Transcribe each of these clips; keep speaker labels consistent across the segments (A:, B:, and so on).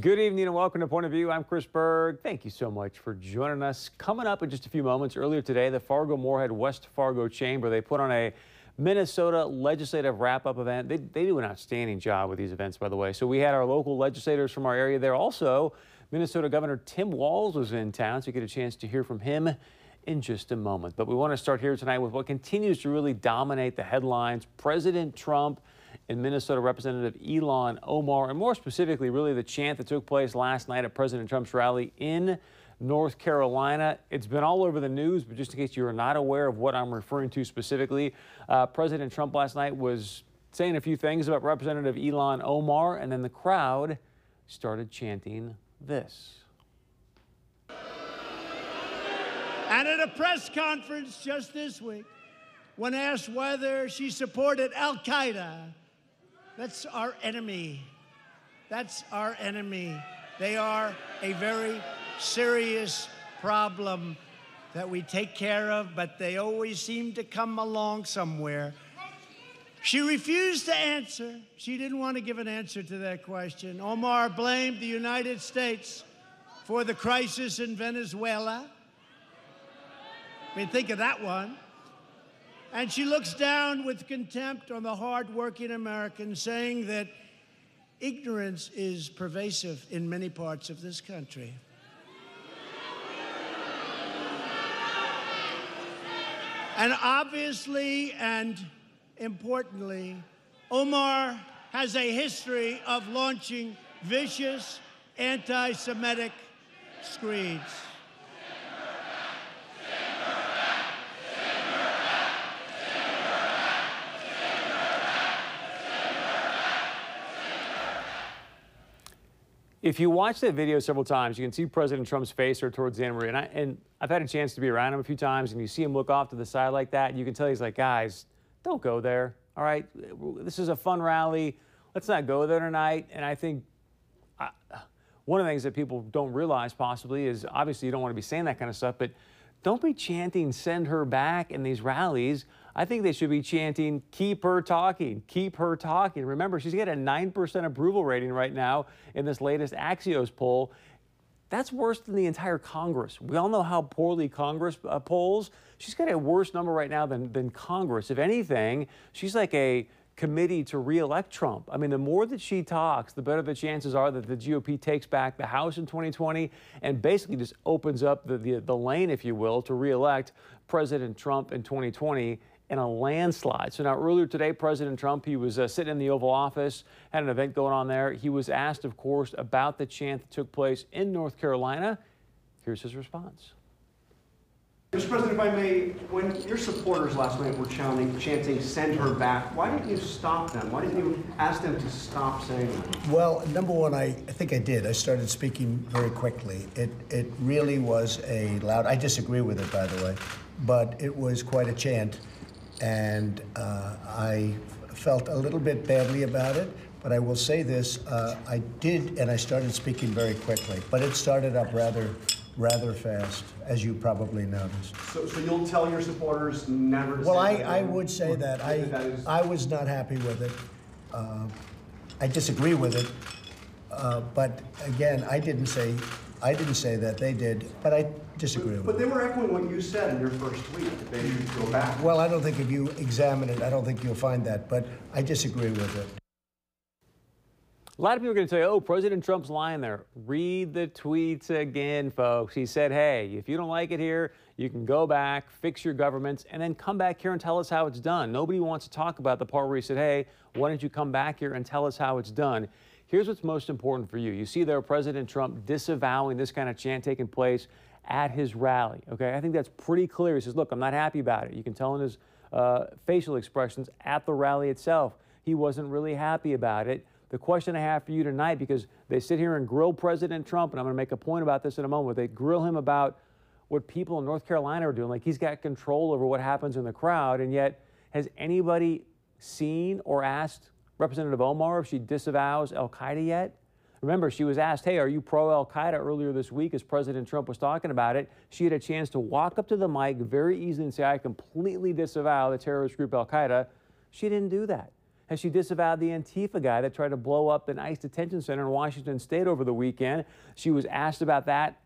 A: Good evening and welcome to Point of View. I'm Chris Berg. Thank you so much for joining us. Coming up in just a few moments, earlier today, the Fargo Moorhead West Fargo Chamber, they put on a Minnesota legislative wrap-up event. They, they do an outstanding job with these events, by the way. So we had our local legislators from our area there. Also, Minnesota Governor Tim Walz was in town, so you get a chance to hear from him in just a moment. But we want to start here tonight with what continues to really dominate the headlines. President Trump and Minnesota Representative Ilhan Omar, and more specifically, really the chant that took place last night at President Trump's rally in North Carolina. It's been all over the news, but just in case you are not aware of what I'm referring to specifically, uh, President Trump last night was saying a few things about Representative Ilhan Omar, and then the crowd started chanting this.
B: And at a press conference just this week, when asked whether she supported Al Qaeda, that's our enemy. That's our enemy. They are a very serious problem that we take care of, but they always seem to come along somewhere. She refused to answer. She didn't want to give an answer to that question. Omar blamed the United States for the crisis in Venezuela. I mean, think of that one. And she looks down with contempt on the hardworking Americans, saying that ignorance is pervasive in many parts of this country. And obviously and importantly, Omar has a history of launching vicious anti Semitic screeds.
A: If you watch that video several times, you can see President Trump's face or towards the Marie. And, I, and I've had a chance to be around him a few times, and you see him look off to the side like that. You can tell he's like, guys, don't go there. All right, this is a fun rally. Let's not go there tonight. And I think I, one of the things that people don't realize possibly is obviously you don't want to be saying that kind of stuff, but don't be chanting send her back in these rallies. I think they should be chanting keep her talking, keep her talking. Remember, she's got a 9% approval rating right now in this latest Axios poll. That's worse than the entire Congress. We all know how poorly Congress uh, polls. She's got a worse number right now than, than Congress. If anything, she's like a committee to reelect Trump. I mean, the more that she talks, the better the chances are that the GOP takes back the House in 2020 and basically just opens up the, the, the lane, if you will, to reelect President Trump in 2020 in a landslide. So now earlier today, President Trump, he was uh, sitting in the Oval Office, had an event going on there. He was asked, of course, about the chant that took place in North Carolina. Here's his response.
C: Mr. President, if I may, when your supporters last night were chanting, chanting send her back, why didn't you stop them? Why didn't you ask them to stop saying that?
D: Well, number one, I, I think I did. I started speaking very quickly. It, it really was a loud, I disagree with it, by the way, but it was quite a chant. And uh, I felt a little bit badly about it. But I will say this, uh, I did, and I started speaking very quickly, but it started up rather rather fast, as you probably noticed.
C: So, so you'll tell your supporters never to
D: Well, I,
C: say that
D: I would say that.
C: that
D: I,
C: is-
D: I was not happy with it. Uh, I disagree with it. Uh, But again, I didn't say, I didn't say that, they did, but I disagree with it.
C: But they were echoing what you said in your first tweet, that they should go back.
D: Well, I don't think if you examine it, I don't think you'll find that, but I disagree with it.
A: A lot of people are going to tell you, oh, President Trump's lying there. Read the tweets again, folks. He said, hey, if you don't like it here, you can go back, fix your governments, and then come back here and tell us how it's done. Nobody wants to talk about the part where he said, hey, why don't you come back here and tell us how it's done? Here's what's most important for you. You see there President Trump disavowing this kind of chant taking place at his rally. Okay, I think that's pretty clear. He says, look, I'm not happy about it. You can tell in his uh, facial expressions at the rally itself. He wasn't really happy about it. The question I have for you tonight, because they sit here and grill President Trump, and I'm going to make a point about this in a moment, they grill him about what people in North Carolina are doing, like he's got control over what happens in the crowd, and yet has anybody seen or asked Representative Omar if she disavows Al Qaeda yet? Remember, she was asked, Hey, are you pro Al Qaeda earlier this week as President Trump was talking about it? She had a chance to walk up to the mic very easily and say, I completely disavow the terrorist group Al Qaeda. She didn't do that. Has she disavowed the Antifa guy that tried to blow up an ICE detention center in Washington State over the weekend? She was asked about that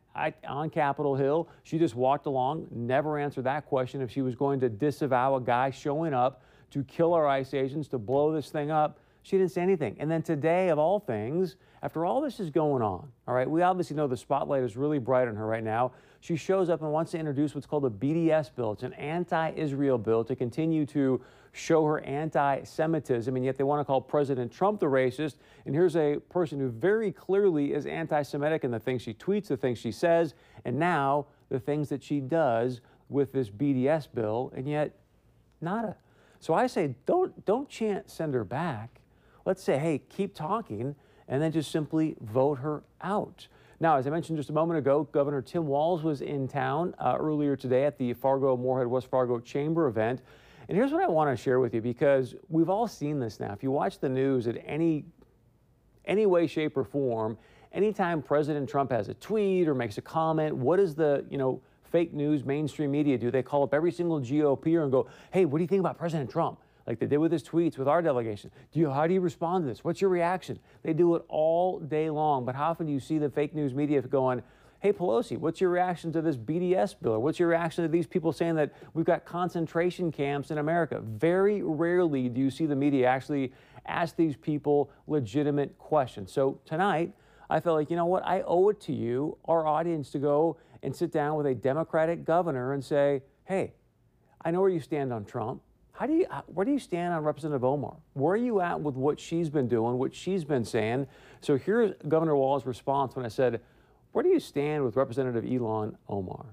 A: on Capitol Hill. She just walked along, never answered that question if she was going to disavow a guy showing up to kill our ICE agents, to blow this thing up. She didn't say anything. And then today, of all things, after all this is going on, all right, we obviously know the spotlight is really bright on her right now. She shows up and wants to introduce what's called a BDS bill. It's an anti Israel bill to continue to show her anti Semitism, and yet they want to call President Trump the racist. And here's a person who very clearly is anti Semitic in the things she tweets, the things she says, and now the things that she does with this BDS bill, and yet nada. So I say, don't, don't chant send her back. Let's say, hey, keep talking, and then just simply vote her out. Now, as I mentioned just a moment ago, Governor Tim Walz was in town uh, earlier today at the Fargo Moorhead West Fargo Chamber event. And here's what I want to share with you because we've all seen this now. If you watch the news at any any way, shape, or form, anytime President Trump has a tweet or makes a comment, what does the you know fake news mainstream media do? They call up every single GOPer and go, "Hey, what do you think about President Trump?" Like they did with his tweets with our delegation. Do you, how do you respond to this? What's your reaction? They do it all day long. But how often do you see the fake news media going? Hey, Pelosi, what's your reaction to this BDS bill? Or what's your reaction to these people saying that we've got concentration camps in America? Very rarely do you see the media actually ask these people legitimate questions. So tonight, I felt like, you know what, I owe it to you, our audience, to go and sit down with a Democratic governor and say, hey, I know where you stand on Trump. How do you, where do you stand on Representative Omar? Where are you at with what she's been doing, what she's been saying? So here's Governor Walz's response when I said, where do you stand with Representative Ilhan Omar?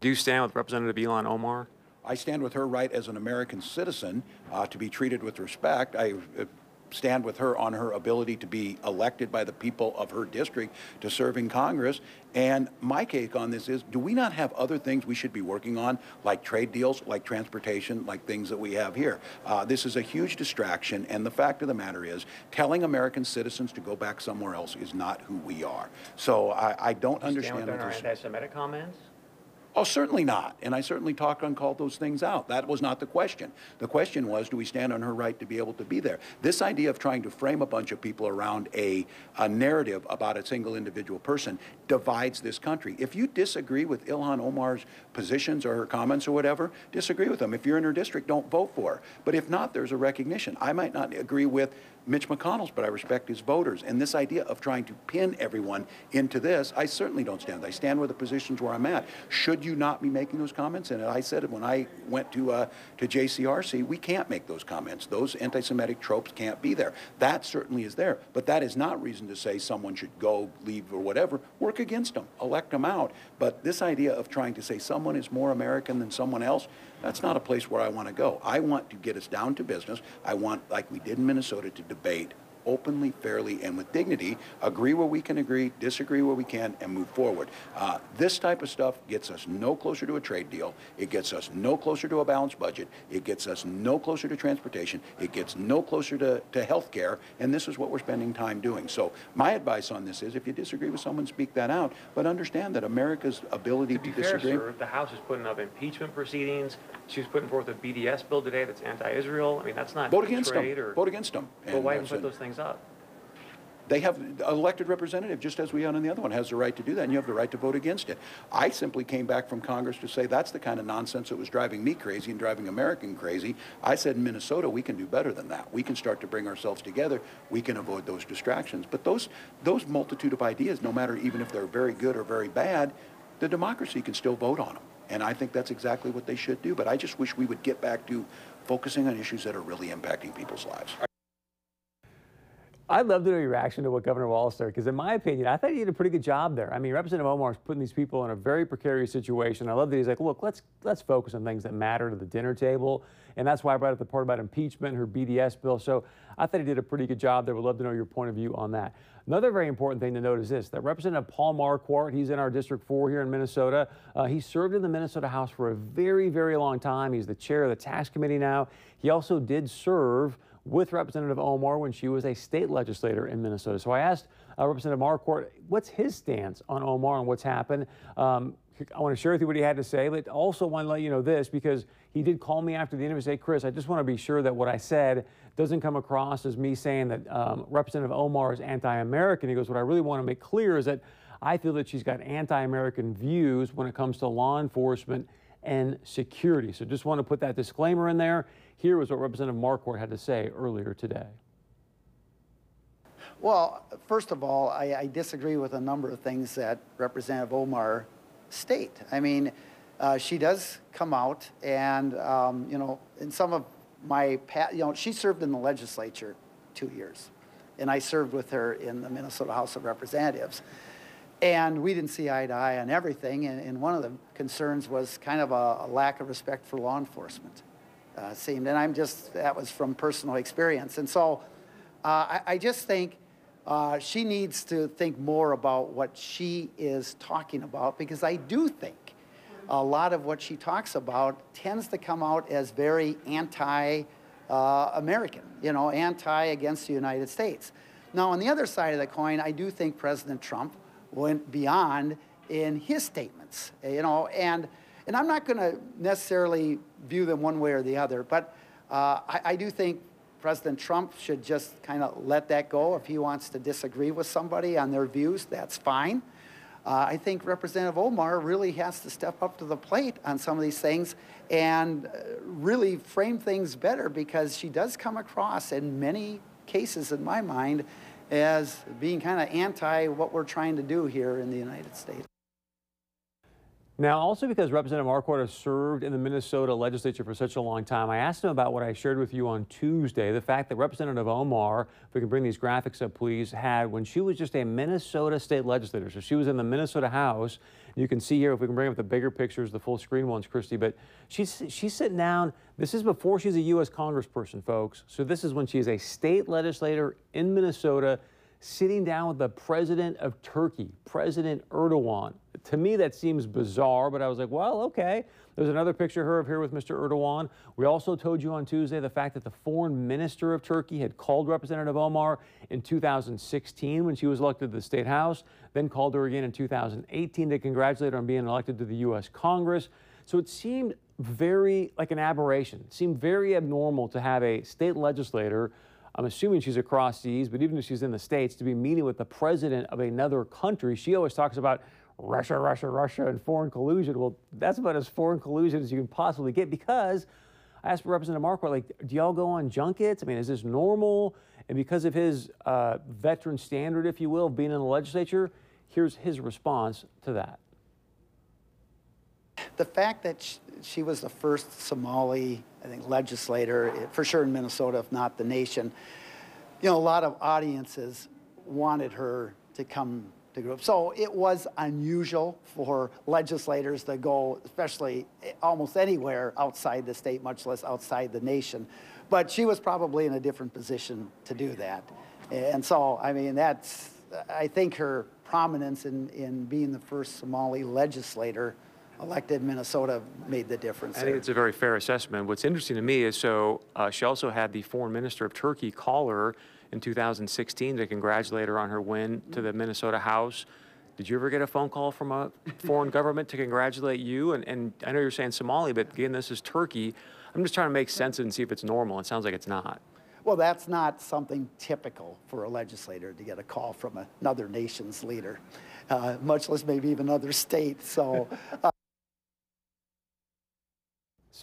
A: Do you stand with Representative Ilhan Omar?
E: I stand with her right as an American citizen uh, to be treated with respect. I uh, stand with her on her ability to be elected by the people of her district to serve in Congress. And my take on this is, do we not have other things we should be working on, like trade deals, like transportation, like things that we have here? Uh, this is a huge distraction, and the fact of the matter is, telling American citizens to go back somewhere else is not who we are. So I, I don't
A: you
E: understand.
A: Stand with our anti-Semitic comments?
E: Oh, certainly not. And I certainly talked and called those things out. That was not the question. The question was, do we stand on her right to be able to be there? This idea of trying to frame a bunch of people around a, a narrative about a single individual person divides this country. If you disagree with Ilhan Omar's positions or her comments or whatever, disagree with them. If you're in her district, don't vote for her. But if not, there's a recognition. I might not agree with Mitch McConnell's, but I respect his voters. And this idea of trying to pin everyone into this, I certainly don't stand. I stand with the positions where I'm at. Should you not be making those comments? And I said it when I went to uh, to JCRC, we can't make those comments. Those anti-Semitic tropes can't be there. That certainly is there, but that is not reason to say someone should go, leave, or whatever. Work against them, elect them out. But this idea of trying to say someone is more American than someone else, that's not a place where I want to go. I want to get us down to business. I want, like we did in Minnesota, to debate openly, fairly, and with dignity, agree where we can agree, disagree where we can, and move forward. Uh, this type of stuff gets us no closer to a trade deal. It gets us no closer to a balanced budget. It gets us no closer to transportation. It gets no closer to, to health care. And this is what we're spending time doing. So my advice on this is if you disagree with someone, speak that out. But understand that America's ability
A: to, be
E: to disagree.
A: Fair, sir, the House is putting up impeachment proceedings. She was putting forth a BDS bill today that's anti-Israel. I mean, that's not
E: vote against them.
A: Or,
E: vote against them.
A: But why even put those things up?
E: They have elected representative, just as we on the other one, has the right to do that, and you have the right to vote against it. I simply came back from Congress to say that's the kind of nonsense that was driving me crazy and driving American crazy. I said in Minnesota, we can do better than that. We can start to bring ourselves together. We can avoid those distractions. But those, those multitude of ideas, no matter even if they're very good or very bad, the democracy can still vote on them. And I think that's exactly what they should do. But I just wish we would get back to focusing on issues that are really impacting people's lives.
A: I'd love to know your reaction to what Governor Walz said, because in my opinion, I thought he did a pretty good job there. I mean, Representative Omar is putting these people in a very precarious situation. I love that he's like, look, let's let's focus on things that matter to the dinner table, and that's why I brought up the part about impeachment, her BDS bill. So I thought he did a pretty good job there. Would love to know your point of view on that. Another very important thing to note is this: that Representative Paul Marquart, he's in our District 4 here in Minnesota. Uh, he served in the Minnesota House for a very, very long time. He's the chair of the Tax Committee now. He also did serve with Representative Omar when she was a state legislator in Minnesota. So I asked uh, Representative Marquart, what's his stance on Omar and what's happened? Um, I want to share with you what he had to say, but also want to let you know this because he did call me after the interview and say, Chris, I just want to be sure that what I said doesn't come across as me saying that um, Representative Omar is anti American. He goes, What I really want to make clear is that I feel that she's got anti American views when it comes to law enforcement and security. So just want to put that disclaimer in there. Here was what Representative Marquart had to say earlier today.
F: Well, first of all, I, I, disagree with a number of things that Representative Omar state. I mean, uh, she does come out, and um, you know, in some of my, past, you know, she served in the legislature two years, and I served with her in the Minnesota House of Representatives. And we didn't see eye to eye on everything, and, and one of the concerns was kind of a, a lack of respect for law enforcement, uh, seemed. And I'm just, that was from personal experience. And so uh, I, I just think uh, she needs to think more about what she is talking about because I do think a lot of what she talks about tends to come out as very anti uh, American, you know, anti against the United States. Now, on the other side of the coin, I do think President Trump went beyond in his statements, you know, and, and I'm not going to necessarily view them one way or the other, but uh, I, I do think President Trump should just kind of let that go. If he wants to disagree with somebody on their views, that's fine. Uh, I think Representative Omar really has to step up to the plate on some of these things and uh, really frame things better because she does come across in many cases, in my mind, as being kind of anti what we're trying to do here in the United States.
A: Now, also because Representative Marquart has served in the Minnesota legislature for such a long time, I asked him about what I shared with you on Tuesday, the fact that Representative Omar, if we can bring these graphics up, please, had when she was just a Minnesota state legislator. So she was in the Minnesota House. You can see here, if we can bring up the bigger pictures, the full screen ones, Christy, but she's, she's sitting down. This is before she's a U.S. congressperson, folks. So this is when she is a state legislator in Minnesota sitting down with the president of Turkey, President Erdogan. To me, that seems bizarre, but I was like, well, okay. There's another picture of her of here with Mr. Erdogan. We also told you on Tuesday the fact that the foreign minister of Turkey had called Representative Omar in 2016 when she was elected to the state house, then called her again in 2018 to congratulate her on being elected to the U.S. Congress. So it seemed very like an aberration. It seemed very abnormal to have a state legislator I'm assuming she's across seas, but even if she's in the States, to be meeting with the president of another country, she always talks about Russia, Russia, Russia, and foreign collusion. Well, that's about as foreign collusion as you can possibly get because I asked Representative Marquart, like, do y'all go on junkets? I mean, is this normal? And because of his uh, veteran standard, if you will, being in the legislature, here's his response to that.
F: The fact that she was the first Somali, I think, legislator, for sure in Minnesota, if not the nation, you know, a lot of audiences wanted her to come to group. So it was unusual for legislators to go, especially eh, almost anywhere outside the state, much less outside the nation. But she was probably in a different position to do that. And so, I mean, that's, I think her prominence in, in being the first Somali legislator elected Minnesota made the difference.
A: I think it's a very fair assessment. What's interesting to me is so uh, she also had the foreign minister of Turkey call her in 2016 to congratulate her on her win to the Minnesota House. Did you ever get a phone call from a foreign government to congratulate you? And, and I know you're saying Somali, but again, this is Turkey. I'm just trying to make sense of it and see if it's normal. It sounds like it's not.
F: Well, that's not something typical for a legislator to get a call from another nation's leader, uh, much less maybe even another state. So. Uh,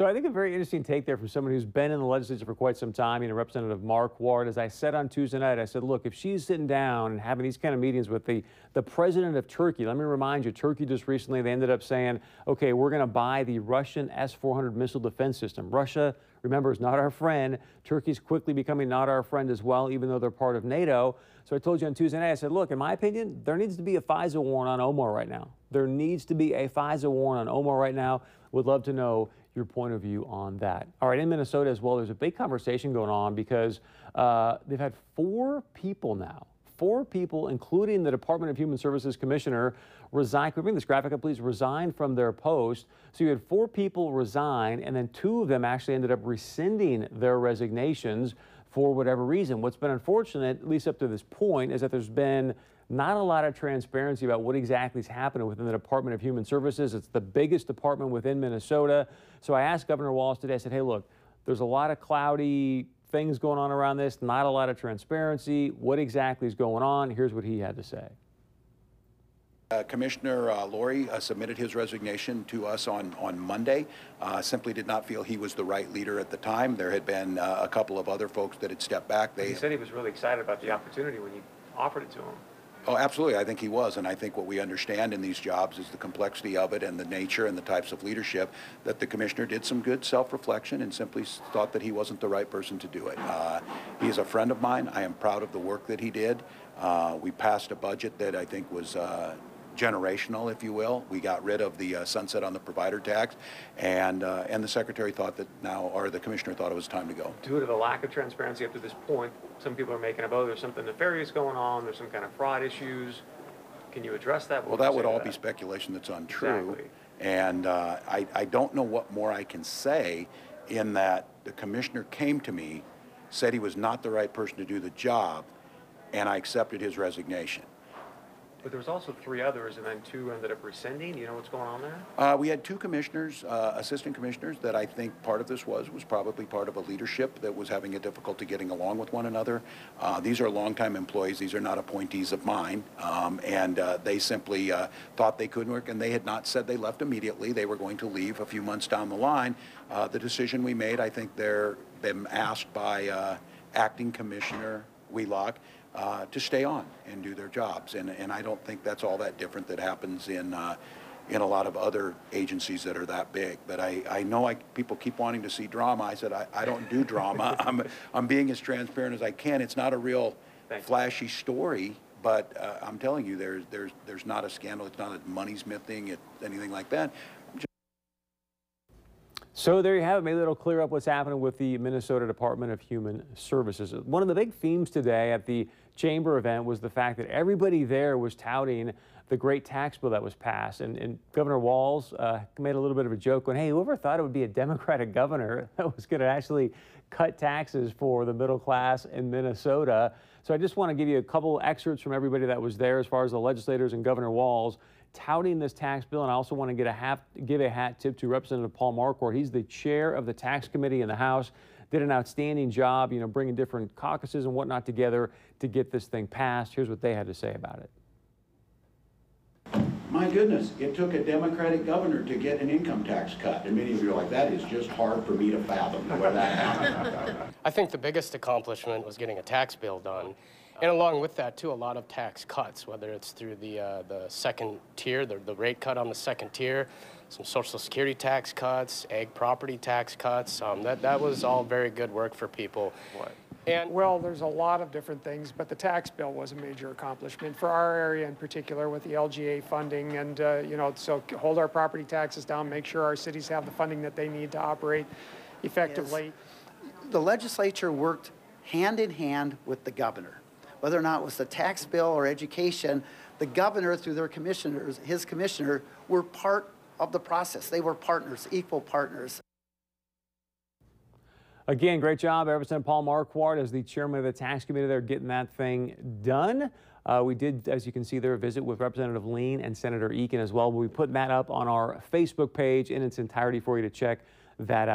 A: so I think a very interesting take there from someone who's been in the legislature for quite some time, you know, Representative Marquart. As I said on Tuesday night, I said, look, if she's sitting down and having these kind of meetings with the, the president of Turkey, let me remind you, Turkey just recently, they ended up saying, okay, we're going to buy the Russian S-400 missile defense system. Russia, remember, is not our friend. Turkey's quickly becoming not our friend as well, even though they're part of NATO. So I told you on Tuesday night, I said, look, in my opinion, there needs to be a FISA warrant on Omar right now. There needs to be a FISA warrant on Omar right now. Would love to know your point of view on that. All right, in Minnesota as well, there's a big conversation going on because uh, they've had four people now, four people, including the Department of Human Services Commissioner, resign. Can we bring this graphic up, please? Resign from their post. So you had four people resign, and then two of them actually ended up rescinding their resignations. for whatever reason. What's been unfortunate, at least up to this point, is that there's been not a lot of transparency about what exactly is happening within the Department of Human Services. It's the biggest department within Minnesota. So I asked Governor Walz today, I said, hey, look, there's a lot of cloudy things going on around this, not a lot of transparency. What exactly is going on? Here's what he had to say.
E: Uh, Commissioner uh, Lourey uh, submitted his resignation to us on, on Monday. Uh, simply did not feel he was the right leader at the time. There had been uh, a couple of other folks that had stepped back. They,
A: He said he was really excited about the opportunity when you offered it to him.
E: Oh, absolutely. I think he was. And I think what we understand in these jobs is the complexity of it and the nature and the types of leadership that the commissioner did some good self-reflection and simply thought that he wasn't the right person to do it. Uh, he is a friend of mine. I am proud of the work that he did. Uh, we passed a budget that I think was uh, generational, if you will. We got rid of the uh, sunset on the provider tax, and uh, and the secretary thought that now, or the commissioner thought it was time to go.
A: due to the lack of transparency up to this point, some people are making up, oh, there's something nefarious going on, there's some kind of fraud issues. Can you address that?
E: Well, that would all be speculation that's untrue.
A: Exactly.
E: And uh, I, I don't know what more I can say in that the commissioner came to me, said he was not the right person to do the job, and I accepted his resignation.
A: But there was also three others, and then two ended up rescinding. You know what's going on there?
E: Uh, we had two commissioners, uh, assistant commissioners, that I think part of this was, was probably part of a leadership that was having a difficulty getting along with one another. Uh, these are longtime employees, these are not appointees of mine, um, and uh, they simply uh, thought they couldn't work, and they had not said they left immediately. They were going to leave a few months down the line. Uh, the decision we made, I think they're been asked by acting commissioner Wheelock uh, to stay on and do their jobs, and, and I don't think that's all that different that happens in uh, in a lot of other agencies that are that big. But I, I know I, people keep wanting to see drama. I said, I, I don't do drama. I'm, I'm being as transparent as I can. It's not a real
A: Thank you.
E: flashy story, but uh, I'm telling you, there's, there's, there's not a scandal. It's not a money smithing, it, anything like that.
A: So there you have it. Maybe that'll clear up what's happening with the Minnesota Department of Human Services. One of the big themes today at the chamber event was the fact that everybody there was touting the great tax bill that was passed. And, and Governor Walz uh, made a little bit of a joke going, hey, whoever thought it would be a Democratic governor that was going to actually cut taxes for the middle class in Minnesota? So I just want to give you a couple excerpts from everybody that was there as far as the legislators and Governor Walz touting this tax bill. And I also want to get a hat, give a hat tip to Representative Paul Marquart. He's the chair of the tax committee in the House. Did an outstanding job, you know, bringing different caucuses and whatnot together to get this thing passed. Here's what they had to say about it.
E: My goodness, it took a Democratic governor to get an income tax cut. And many of you are like, that is just hard for me to fathom where that happened.
G: I think the biggest accomplishment was getting a tax bill done. And along with that, too, a lot of tax cuts, whether it's through the, uh, the second tier, the, the rate cut on the second tier, some Social Security tax cuts, ag property tax cuts. Um, that, that was all very good work for people. What? And
H: Well, there's a lot of different things, but the tax bill was a major accomplishment for our area in particular with the LGA funding and, uh, you know, so hold our property taxes down, make sure our cities have the funding that they need to operate effectively.
F: the legislature worked hand in hand with the governor. Whether or not it was the tax bill or education, the governor, through their commissioners, his commissioner, were part of the process. They were partners, equal partners.
A: Again, great job, Representative Paul Marquart as the chairman of the tax committee there getting that thing done. Uh, we did, as you can see there, a visit with Representative Lien and Senator Eken as well. We'll be putting that up on our Facebook page in its entirety for you to check that out.